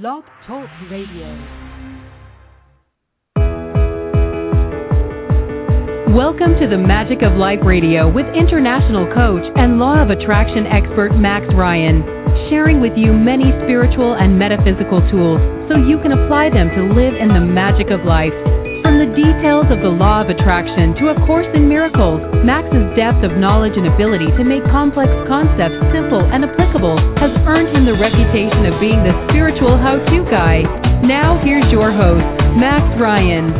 Blog Talk Radio. Welcome to the Magic of Life Radio with international coach and law of attraction expert Max Ryan, sharing with you many spiritual and metaphysical tools so you can apply them to live in the magic of life. Details of the law of attraction to A Course in Miracles, Max's depth of knowledge and ability to make complex concepts simple and applicable has earned him the reputation of being the spiritual how to guy. Now, here's your host, Max Ryan.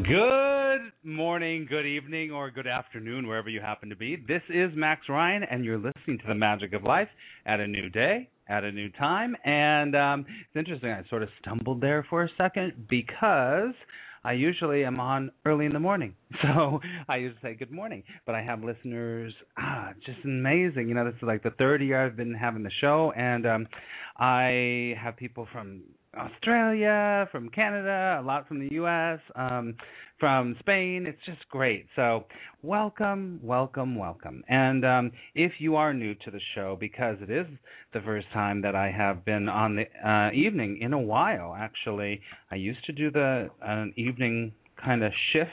Good morning, good evening, or good afternoon, wherever you happen to be. This is Max Ryan, and you're listening to The Magic of Life at a new day at a new time. And um, it's interesting, I sort of stumbled there for a second because I usually am on early in the morning. So I usually say good morning. But I have listeners, ah, just amazing. You know, this is like the third year I've been having the show, and um, I have people from Australia, from Canada, a lot from the U.S., um, from Spain. It's just great. So, welcome, welcome, welcome. And um, if you are new to the show, because it is the first time that I have been on the uh, evening in a while, actually, I used to do the uh, evening kind of shift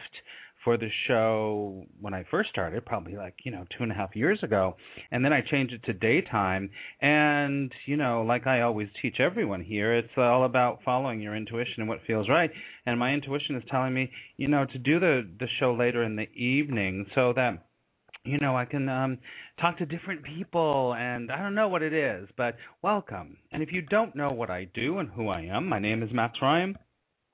for the show when I first started, probably like, you know, two and a half years ago. And then I changed it to daytime. And, you know, like I always teach everyone here, it's all about following your intuition and what feels right. And my intuition is telling me, you know, to do the, the show later in the evening so that you know, I can um, talk to different people, and I don't know what it is, but welcome. And if you don't know what I do and who I am, my name is Max Ryan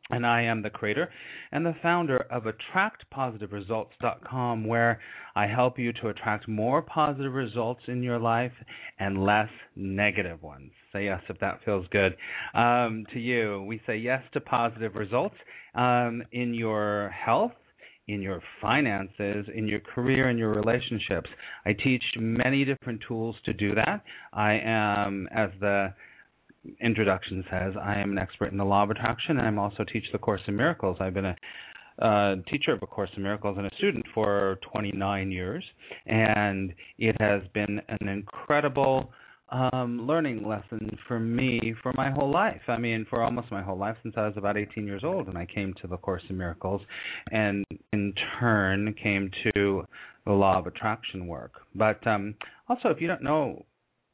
and I am the creator and the founder of AttractPositiveResults.com, where I help you to attract more positive results in your life and less negative ones. Say yes if that feels good um, to you. We say yes to positive results um, in your health. In your finances, in your career, in your relationships. I teach many different tools to do that. I am, as the introduction says, I am an expert in the law of attraction, and I'm also teach the Course in Miracles. I've been a uh, teacher of A Course in Miracles and a student for 29 years, and it has been an incredible um, learning lesson for me for my whole life. I mean, for almost my whole life since I was about 18 years old, and I came to the Course in Miracles, and in turn came to the law of attraction work. But um, also, if you don't know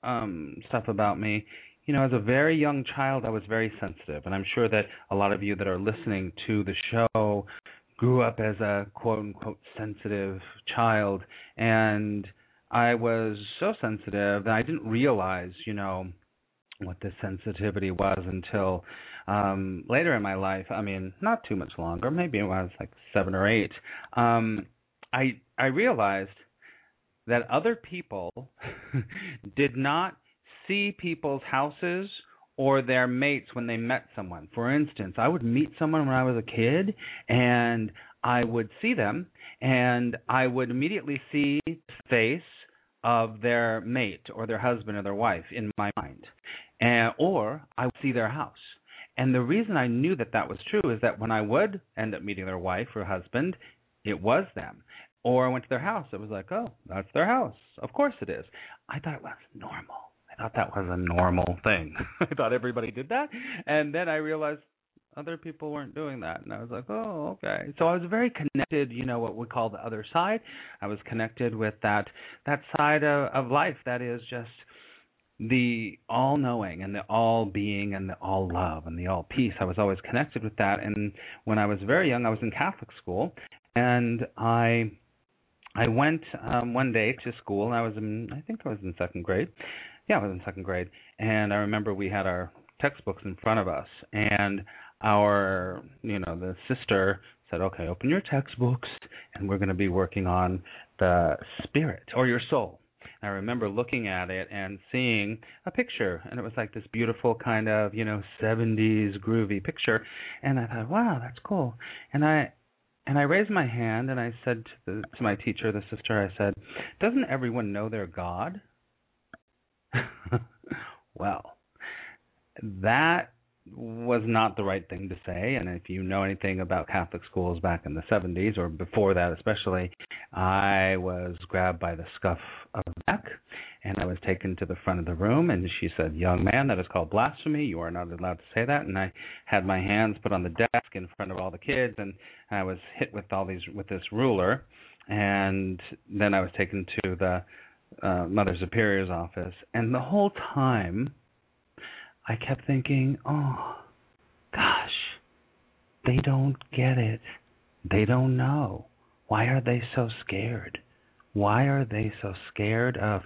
um, stuff about me, you know, as a very young child, I was very sensitive, and I'm sure that a lot of you that are listening to the show grew up as a quote unquote sensitive child, and I was so sensitive that I didn't realize, you know, what this sensitivity was until um later in my life. I mean, not too much longer, maybe when I was like seven or eight. Um I I realized that other people did not see people's houses or their mates when they met someone. For instance, I would meet someone when I was a kid and I would see them and I would immediately see the face of their mate or their husband or their wife in my mind. And or I would see their house. And the reason I knew that that was true is that when I would end up meeting their wife or husband, it was them. Or I went to their house, it was like, oh, that's their house. Of course it is. I thought it was normal thought that was a normal thing. I thought everybody did that, and then I realized other people weren't doing that, and I was like, oh, okay. So I was very connected, you know, what we call the other side. I was connected with that that side of, of life that is just the all knowing and the all being and the all love and the all peace. I was always connected with that. And when I was very young, I was in Catholic school, and I I went um one day to school and I was in I think I was in second grade yeah, I was in second grade, and I remember we had our textbooks in front of us, and our, you know, the sister said, "Okay, open your textbooks, and we're going to be working on the spirit or your soul." I remember looking at it and seeing a picture, and it was like this beautiful kind of, you know, 70s groovy picture, and I thought, "Wow, that's cool." And I and I raised my hand and I said to, the, to my teacher, the sister, I said, "Doesn't everyone know their God?" well, that was not the right thing to say. And if you know anything about Catholic schools back in the 70s or before that, especially, I was grabbed by the scuff of the neck and I was taken to the front of the room. And she said, Young man, that is called blasphemy. You are not allowed to say that. And I had my hands put on the desk in front of all the kids, and I was hit with all these with this ruler. And then I was taken to the uh, Mother Superior's office. And the whole time, I kept thinking, oh, gosh, they don't get it. They don't know. Why are they so scared? Why are they so scared of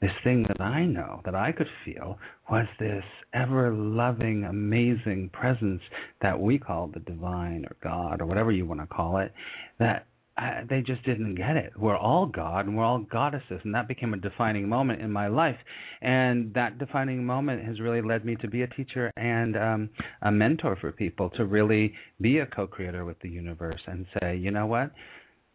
this thing that I know, that I could feel, was this ever loving, amazing presence that we call the divine or God or whatever you want to call it, that I, they just didn't get it. We're all God and we're all goddesses, and that became a defining moment in my life. And that defining moment has really led me to be a teacher and um, a mentor for people to really be a co-creator with the universe and say, you know what,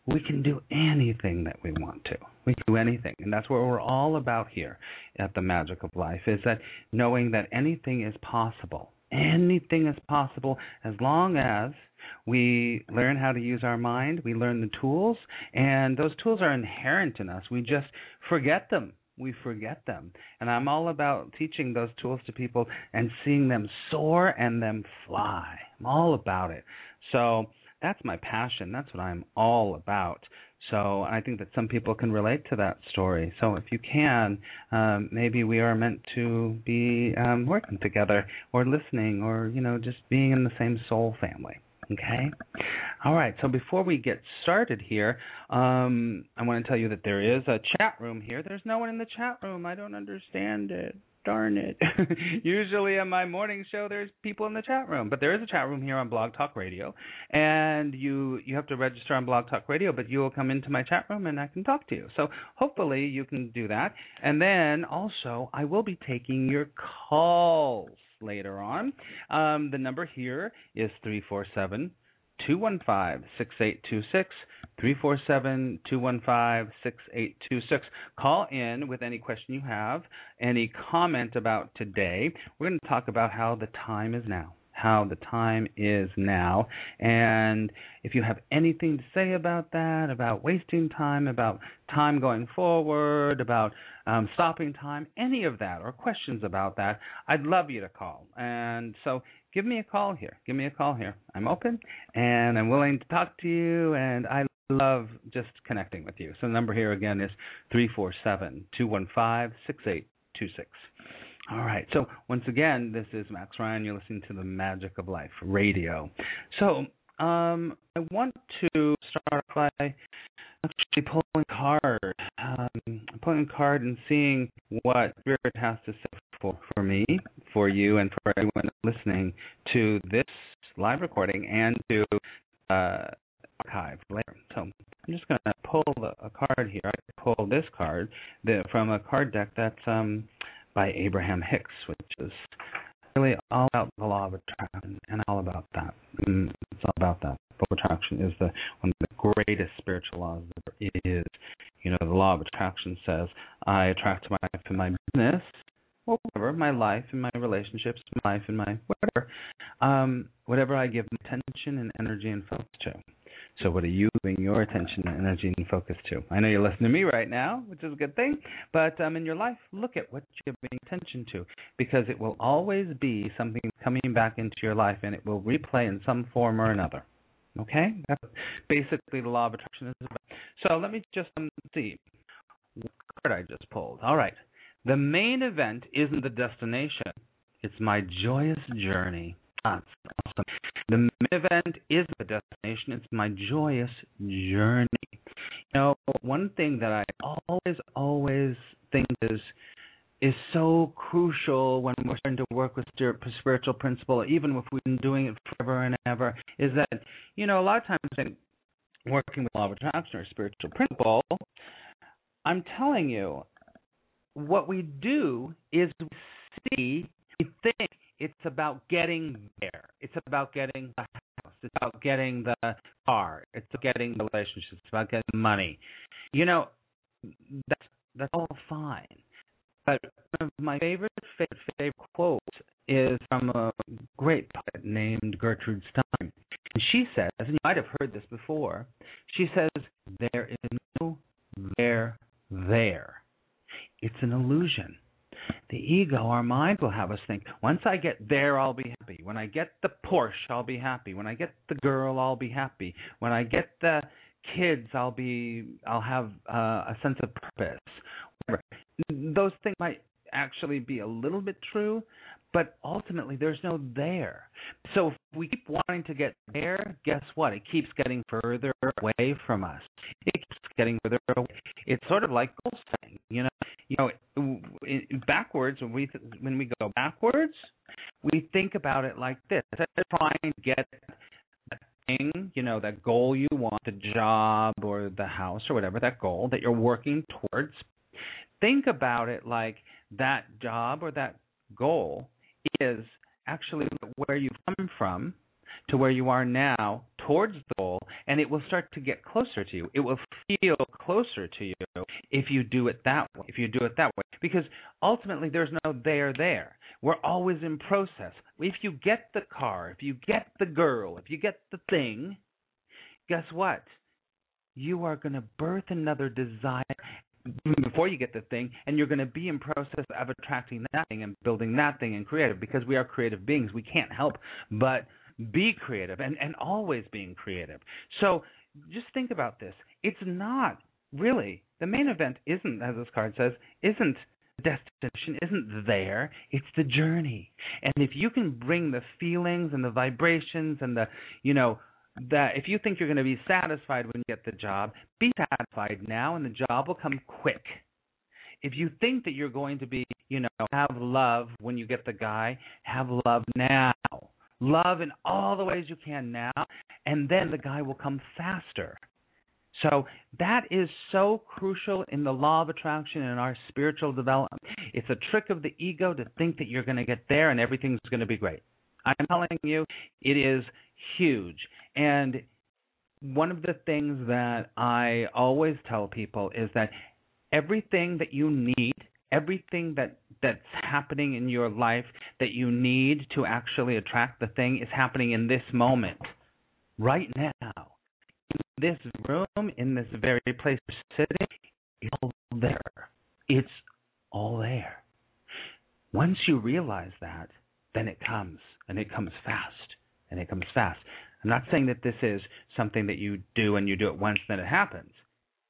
we can do anything that we want to. We can do anything, and that's what we're all about here at the Magic of Life. Is that knowing that anything is possible. Anything is possible as long as we learn how to use our mind, we learn the tools, and those tools are inherent in us. We just forget them. We forget them. And I'm all about teaching those tools to people and seeing them soar and them fly. I'm all about it. So that's my passion. That's what I'm all about. So I think that some people can relate to that story. So if you can, um, maybe we are meant to be um, working together, or listening, or you know, just being in the same soul family. Okay. All right. So before we get started here, um, I want to tell you that there is a chat room here. There's no one in the chat room. I don't understand it. Darn it. Usually on my morning show there's people in the chat room, but there is a chat room here on Blog Talk Radio and you you have to register on Blog Talk Radio, but you will come into my chat room and I can talk to you. So hopefully you can do that. And then also I will be taking your calls later on. Um, the number here is 347 215 6826. 347 215 6826. Call in with any question you have, any comment about today. We're going to talk about how the time is now how the time is now. And if you have anything to say about that, about wasting time, about time going forward, about um, stopping time, any of that, or questions about that, I'd love you to call. And so give me a call here. Give me a call here. I'm open and I'm willing to talk to you, and I love just connecting with you. So the number here again is 347 215 6826. All right. So once again, this is Max Ryan. You're listening to the Magic of Life Radio. So um, I want to start by actually pulling a card, um, pulling card and seeing what Spirit has to say for, for me, for you, and for everyone listening to this live recording and to uh, archive later. So I'm just going to pull a, card here. I pull this card from a card deck that's um, by Abraham Hicks, which is really all about the law of attraction and all about that. And it's all about that. The Law of attraction is the one of the greatest spiritual laws there is. You know, the law of attraction says, I attract to my life in my business, whatever, my life and my relationships, my life and my whatever, um, whatever I give attention and energy and focus to. So, what are you giving your attention, and energy, and focus to? I know you're listening to me right now, which is a good thing, but um, in your life, look at what you're giving attention to because it will always be something coming back into your life and it will replay in some form or another. Okay? That's basically the law of attraction is about. So, let me just um, see what card I just pulled. All right. The main event isn't the destination, it's my joyous journey. That's awesome. The main event is the destination. It's my joyous journey. You know, one thing that I always, always think is is so crucial when we're starting to work with spiritual principle, even if we've been doing it forever and ever, is that you know a lot of times in working with law of attraction or spiritual principle, I'm telling you, what we do is we see, we think it's about getting there. It's about getting the house. It's about getting the car. It's about getting the relationships. It's about getting money. You know, that's that's all fine. But one of my favorite favorite favorite quotes is from a great poet named Gertrude Stein. And she says, and you might have heard this before, she says, there is no there there. It's an illusion. The ego, our mind will have us think, once I get there, I'll be happy. When I get the Porsche, I'll be happy. When I get the girl, I'll be happy. When I get the kids, I'll be, I'll have uh, a sense of purpose. Whatever. Those things might actually be a little bit true, but ultimately there's no there. So if we keep wanting to get there, guess what? It keeps getting further away from us. It keeps getting further away. It's sort of like goal setting, you know. You know, backwards when we when we go backwards, we think about it like this: trying to get that thing, you know, that goal you want, the job or the house or whatever, that goal that you're working towards. Think about it like that job or that goal is actually where you've come from to where you are now towards the goal, and it will start to get closer to you. It will feel closer to you if you do it that way. If you do it that way, because ultimately there's no there there. We're always in process. If you get the car, if you get the girl, if you get the thing, guess what? You are going to birth another desire before you get the thing, and you're going to be in process of attracting that thing and building that thing and creative because we are creative beings. We can't help but be creative and, and always being creative. So just think about this. It's not really the main event isn't, as this card says, isn't the destination isn't there it's the journey and if you can bring the feelings and the vibrations and the you know that if you think you're going to be satisfied when you get the job, be satisfied now and the job will come quick. If you think that you're going to be, you know, have love when you get the guy, have love now. Love in all the ways you can now, and then the guy will come faster. So that is so crucial in the law of attraction and our spiritual development. It's a trick of the ego to think that you're going to get there and everything's going to be great. I'm telling you, it is huge. And one of the things that I always tell people is that everything that you need, everything that that's happening in your life that you need to actually attract the thing is happening in this moment, right now. In this room, in this very place you're sitting, it's all there. It's all there. Once you realize that, then it comes, and it comes fast, and it comes fast. I'm not saying that this is something that you do and you do it once, then it happens.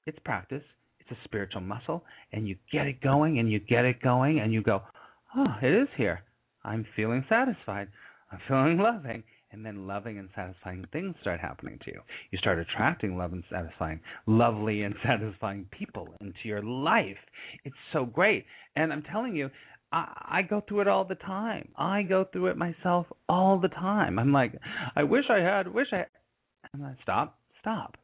It's practice. It's a spiritual muscle, and you get it going, and you get it going, and you go, oh, it is here. I'm feeling satisfied. I'm feeling loving. And then loving and satisfying things start happening to you. You start attracting love and satisfying, lovely and satisfying people into your life. It's so great. And I'm telling you, I, I go through it all the time. I go through it myself all the time. I'm like, I wish I had, wish I. I'm like, stop, stop.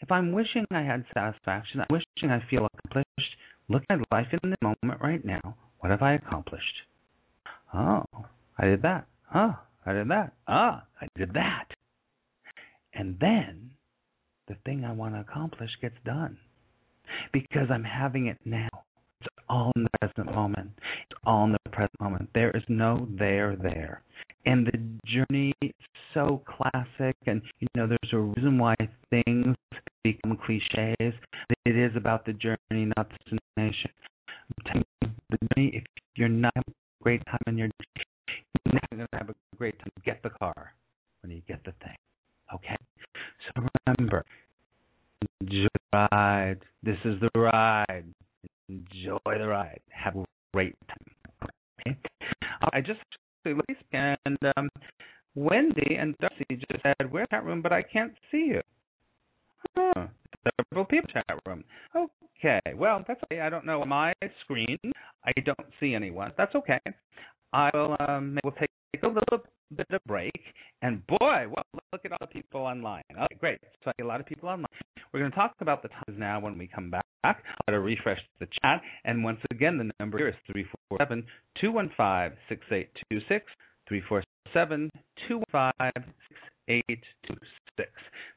If I'm wishing I had satisfaction, I'm wishing I feel accomplished. Look at life in the moment right now. What have I accomplished? Oh, I did that. Oh, I did that. Ah, oh, I did that. And then the thing I want to accomplish gets done because I'm having it now. It's all in the present moment. It's all in the present moment. There is no there there. And the journey so classic and you know, there's a reason why things become cliches. It is about the journey, not the destination. The journey, if you're not having a great time in your you're not gonna have a great time. Get the car when you get the thing. Okay? So remember, enjoy the ride. This is the ride. Enjoy the ride. Have a great time. Okay? I just and um, Wendy and Darcy just said, "We're in chat room, but I can't see you." Huh. Several people chat room. Okay, well that's okay. I don't know my screen. I don't see anyone. That's okay. I will um we'll take a little bit of break. And boy, well, look at all the people online. Okay, great. So a lot of people online. We're going to talk about the times now when we come back. I'll to refresh the chat. And once again, the number here is 347 215 6826. 347 215 6826.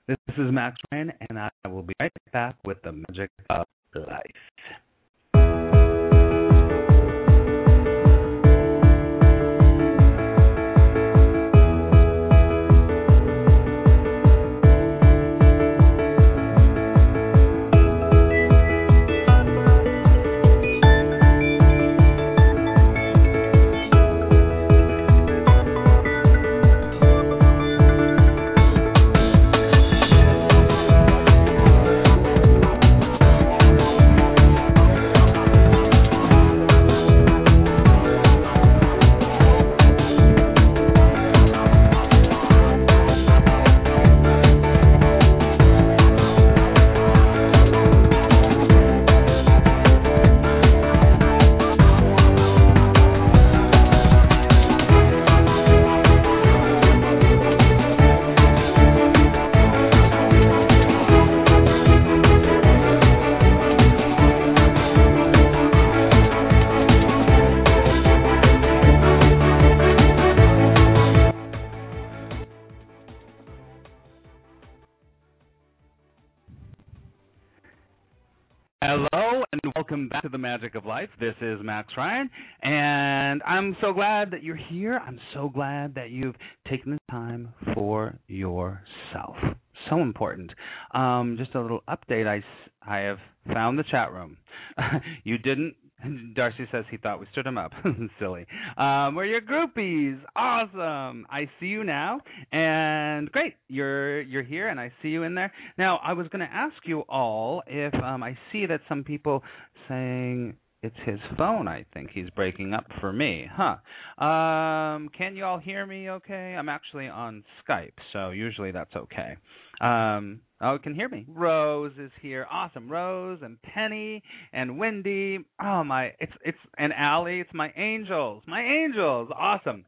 This is Max Ryan, and I will be right back with the magic of life. Welcome back to the Magic of Life. This is Max Ryan, and I'm so glad that you're here. I'm so glad that you've taken the time for yourself. So important. Um, just a little update. I, I have found the chat room. you didn't Darcy says he thought we stood him up. Silly. Um, we're your groupies. Awesome. I see you now, and great. You're you're here, and I see you in there. Now, I was going to ask you all if um, I see that some people saying it's his phone. I think he's breaking up for me, huh? Um, can you all hear me? Okay. I'm actually on Skype, so usually that's okay. Um, oh, can hear me. Rose is here. Awesome. Rose and Penny and Wendy. Oh my, it's it's and Allie. It's my angels. My angels. Awesome.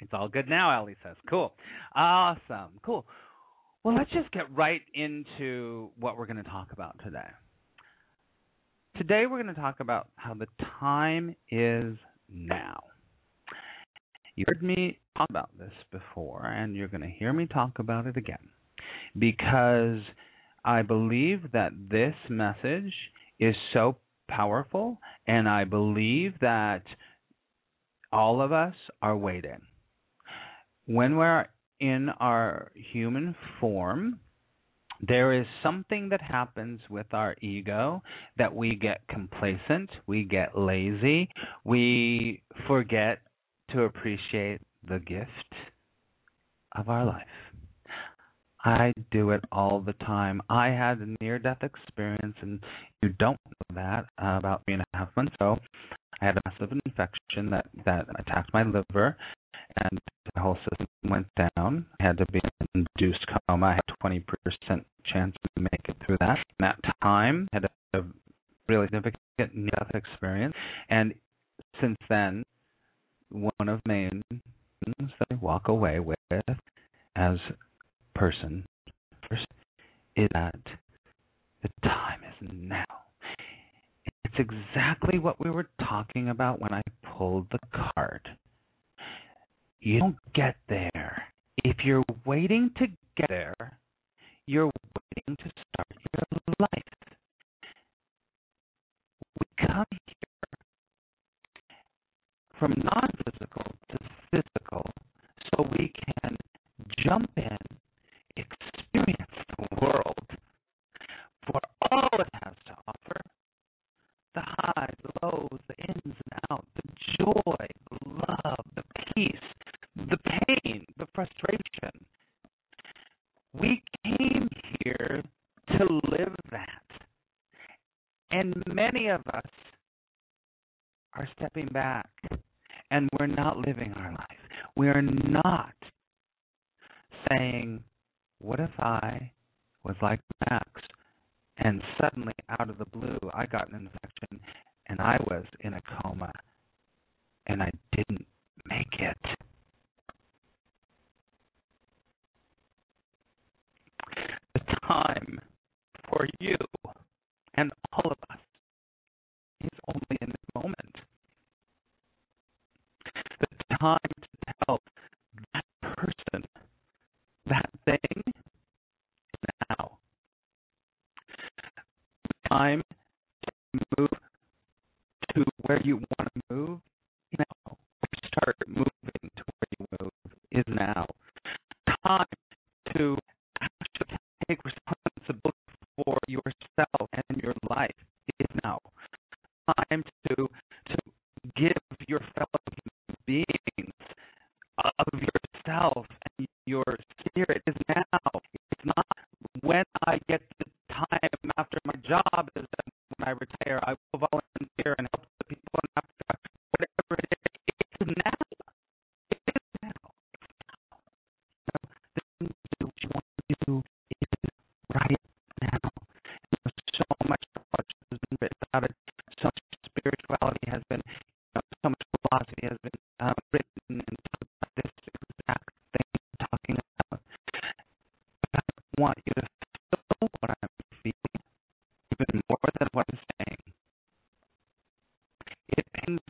It's all good now. Allie says. Cool. Awesome. Cool. Well, let's just get right into what we're going to talk about today. Today we're going to talk about how the time is now. You heard me talk about this before, and you're going to hear me talk about it again because I believe that this message is so powerful, and I believe that all of us are waiting. When we're in our human form, there is something that happens with our ego that we get complacent, we get lazy, we forget to appreciate the gift of our life. I do it all the time. I had a near death experience, and you don't know that uh, about three and a half months ago. I had a massive infection that, that attacked my liver, and the whole system went down. I had to be in induced coma. I had a 20% chance to make it through that. In that time, I had a, a really significant near death experience, and since then, one of the main things that I walk away with as person first is that the time is now. It's exactly what we were talking about when I pulled the card. You don't get there. If you're waiting to get there, you're waiting to start your life. We come here from non physical to physical so we can jump in world for all it has to offer the highs, the lows, the ins and outs, the joy, the love, the peace, the pain, the frustration. We came here to live that. And many of us are stepping back and we're not living our life. We are not saying, what if I was like Max and suddenly out of the blue I got an infection and I was in a coma and I didn't make it? The time for you and all of us is only in this moment. The time to tell that person that thing now. Time to move to where you want to move want you to feel what I'm feeling, even more than what I'm saying. It pains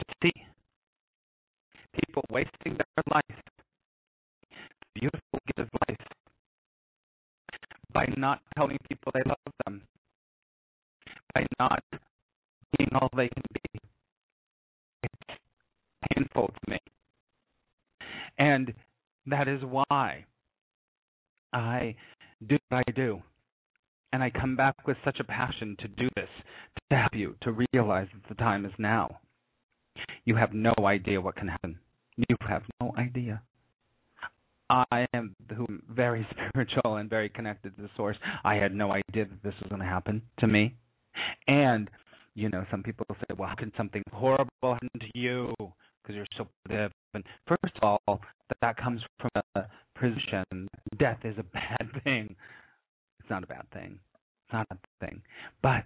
to see people wasting their life, beautiful gift of life, by not telling people they love them, by not being all they can be. It's painful to me. And that is why I do what I do. And I come back with such a passion to do this, to help you to realize that the time is now. You have no idea what can happen. You have no idea. I am very spiritual and very connected to the source. I had no idea that this was going to happen to me. And, you know, some people say, well, how can something horrible happen to you because you're so positive? And first of all, that, that comes from a position. Death is a bad thing. It's not a bad thing. Not a thing. But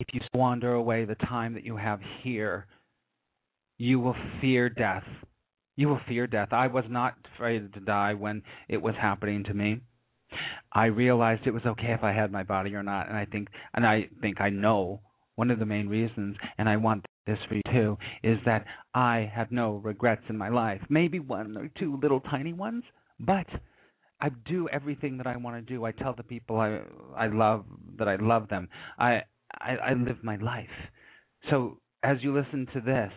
if you squander away the time that you have here, you will fear death you will fear death. I was not afraid to die when it was happening to me. I realized it was okay if I had my body or not, and I think, and I think I know one of the main reasons, and I want this for you too, is that I have no regrets in my life. Maybe one or two little tiny ones, but I do everything that I want to do. I tell the people I I love that I love them. I I, I live my life. So as you listen to this,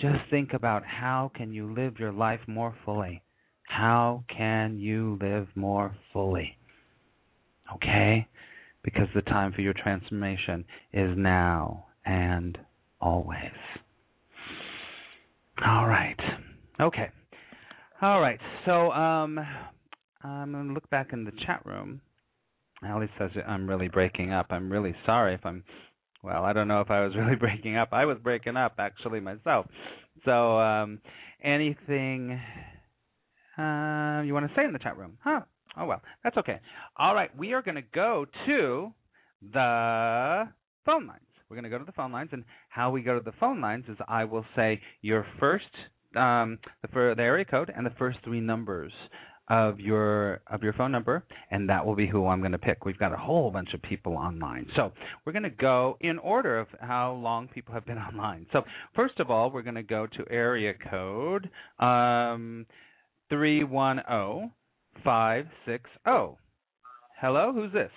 just think about how can you live your life more fully? How can you live more fully? Okay? Because the time for your transformation is now and always. All right. Okay. All right. So um I'm going to look back in the chat room. Ali says I'm really breaking up. I'm really sorry if I'm well, I don't know if I was really breaking up. I was breaking up actually myself. So, um, anything uh, you want to say in the chat room? Huh? Oh well, that's okay. All right, we are going to go to the phone lines. We're going to go to the phone lines, and how we go to the phone lines is I will say your first, um, the, the area code and the first three numbers of your of your phone number, and that will be who I'm going to pick. We've got a whole bunch of people online, so we're going to go in order of how long people have been online. So first of all, we're going to go to area code um, three one zero five six zero. Hello, who's this?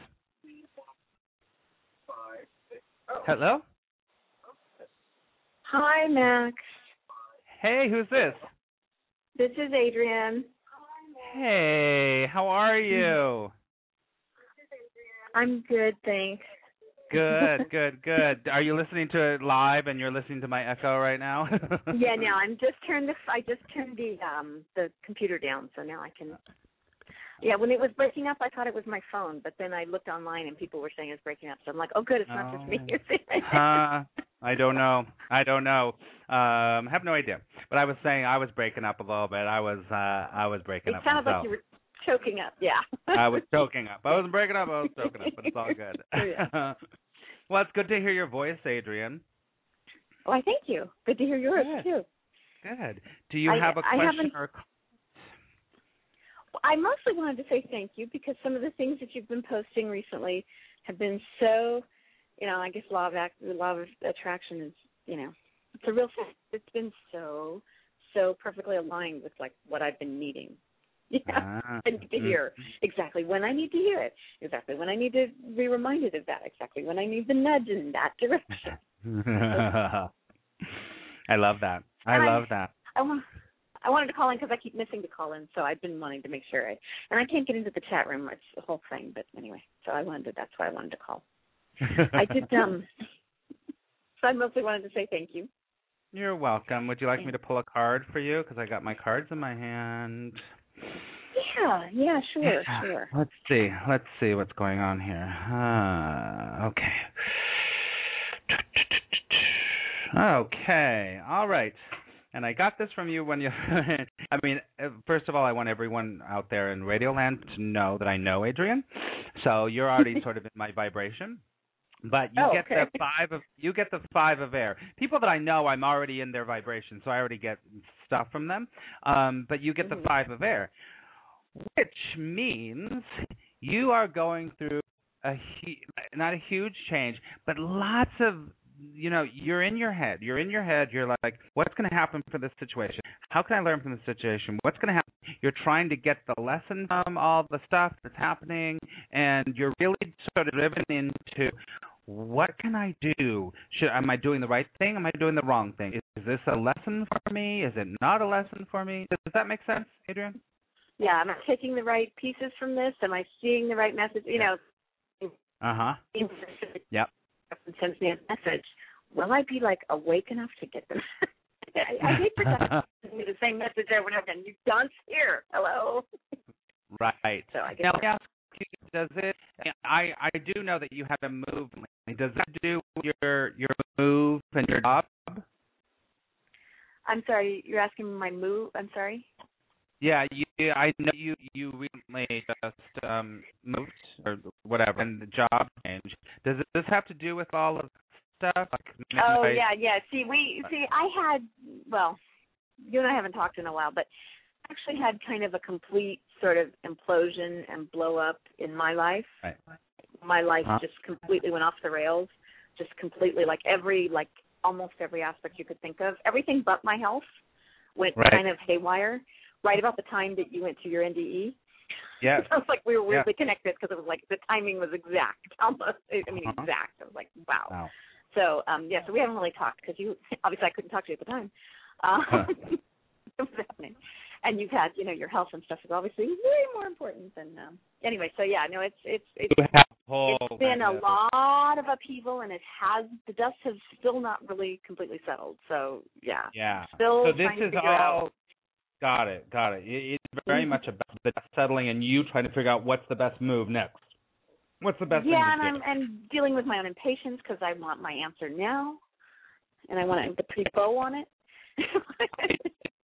Hello. Hi, Max. Hey, who's this? This is Adrienne. Hey, how are you? I'm good, thanks. Good, good, good. Are you listening to it live and you're listening to my echo right now? yeah, now I'm just turned the I just turned the um the computer down so now I can yeah, when it was breaking up, I thought it was my phone, but then I looked online and people were saying it's breaking up. So I'm like, oh, good, it's not oh. just me. uh, I don't know. I don't know. Um, I have no idea. But I was saying I was breaking up a little bit. I was uh, I was breaking it up. It sounded myself. like you were choking up. Yeah. I was choking up. I wasn't breaking up. I was choking up, but it's all good. yeah. well, it's good to hear your voice, Adrienne. Why, thank you. Good to hear yours good. too. Good. Do you I, have a question or? I mostly wanted to say thank you because some of the things that you've been posting recently have been so, you know, I guess law of act, the law of attraction is, you know, it's a real thing. It's been so, so perfectly aligned with like what I've been needing. Yeah, ah. I need to hear exactly when I need to hear it, exactly when I need to be reminded of that, exactly when I need the nudge in that direction. I love that. I and love I, that. I want I wanted to call in because I keep missing to call in, so I've been wanting to make sure I and I can't get into the chat room. It's the whole thing, but anyway, so I wanted to. That's why I wanted to call. I did. Um, so I mostly wanted to say thank you. You're welcome. Would you like me to pull a card for you? Because I got my cards in my hand. Yeah, yeah, sure, Yeah. sure. Let's see. Let's see what's going on here. Uh, okay. Okay. All right. And I got this from you when you. I mean, uh, first of all, I want everyone out there in Radioland to know that I know Adrian. So you're already sort of in my vibration. But you Oh, get okay. the five of you get the five of air. People that I know, I'm already in their vibration, so I already get stuff from them. Um, but you get the Mhm. five of air, which means you are going through a hu- not a huge change, but lots of you know you're in your head. You're in your head. You're like, what's going to happen for this situation? How can I learn from this situation? What's going to happen? You're trying to get the lesson from all the stuff that's happening, and you're really sort of driven into what can I do? Should am I doing the right thing? Am I doing the wrong thing? Is, is this a lesson for me? Is it not a lesson for me? Does, does that make sense, Adrian? Yeah, am I taking the right pieces from this? Am I seeing the right message? You know. Uh huh. Yep. Sends me a message. Will I be like awake enough to get them? I, I hate to me the same message over and over again. You don't hear. Hello. Right. So I guess. Now, me ask you, does it? I I do know that you had a move. Does that do with your your move and your job? I'm sorry. You're asking my move. I'm sorry. Yeah, you. I know you. You recently just um moved or whatever, and the job change. Does this have to do with all of stuff? Like, Oh I- yeah, yeah. See, we see. I had well, you and I haven't talked in a while, but I actually had kind of a complete sort of implosion and blow up in my life. Right. My life Huh? just completely went off the rails. Just completely, like every, like almost every aspect you could think of, everything but my health went Right. kind of haywire. Right about the time that you went to your NDE. Yeah. It sounds like we were Yeah. weirdly connected because it was like the timing was exact, almost. I mean, Uh-huh. exact. I was like, wow. Wow. So um yeah, so we haven't really talked because you obviously I couldn't talk to you at the time. Um, Huh. it was happening, and you've had you know your health and stuff is obviously way more important than um anyway. So yeah, no, it's it's it's You have a whole it's been a lot of upheaval, and it has the dust has still not really completely settled. So yeah, Yeah. still So this is all. out. Got it. Got it. It- It's very Mhm. much about the dust settling and you trying to figure out what's the best move next. What's the best yeah, and I'm and dealing with my own impatience because I want my answer now, and I want to put a bow on it.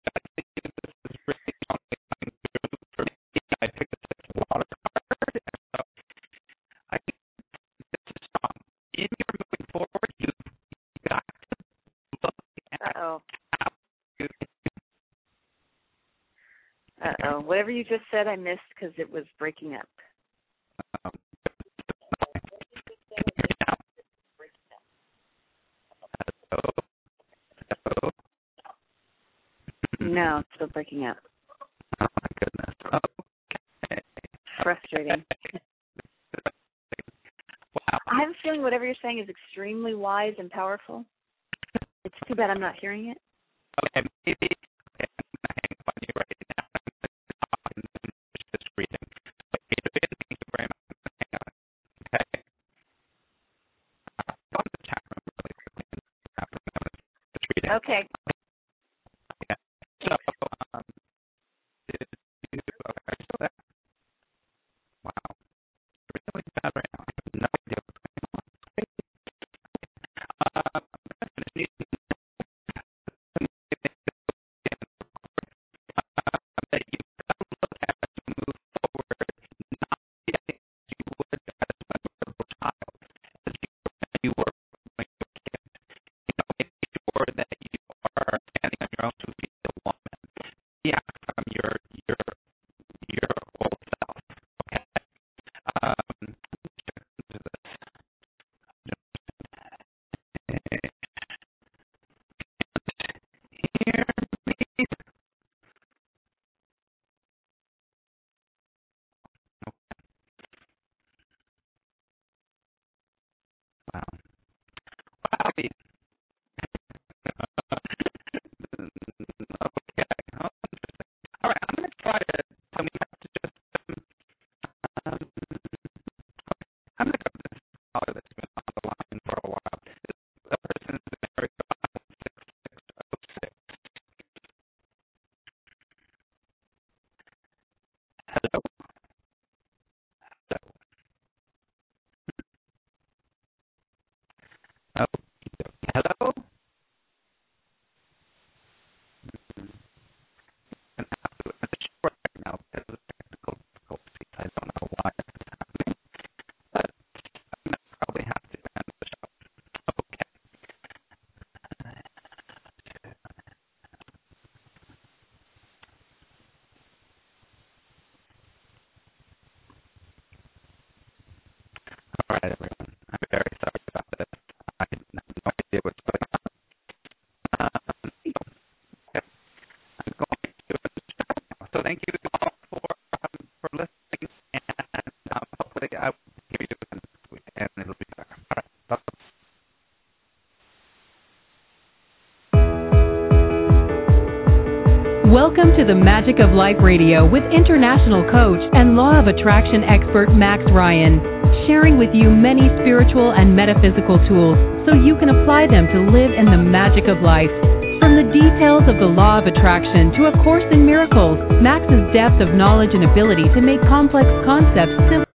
I picked a six water card. So I think this is strong. In your moving forward, you've got to look Uh oh. at how Uh oh. Whatever you just said, I missed because it was breaking up. um, hello, hello. No, it's still breaking up. Oh my goodness. Okay. Frustrating. Wow. I have a feeling whatever you're saying is extremely wise and powerful. It's too bad I'm not hearing it. Okay, maybe Welcome to the Magic of Life Radio with international coach and law of attraction expert Max Ryan, sharing with you many spiritual and metaphysical tools so you can apply them to live in the magic of life. From the details of the law of attraction to A Course in Miracles, Max's depth of knowledge and ability to make complex concepts simple.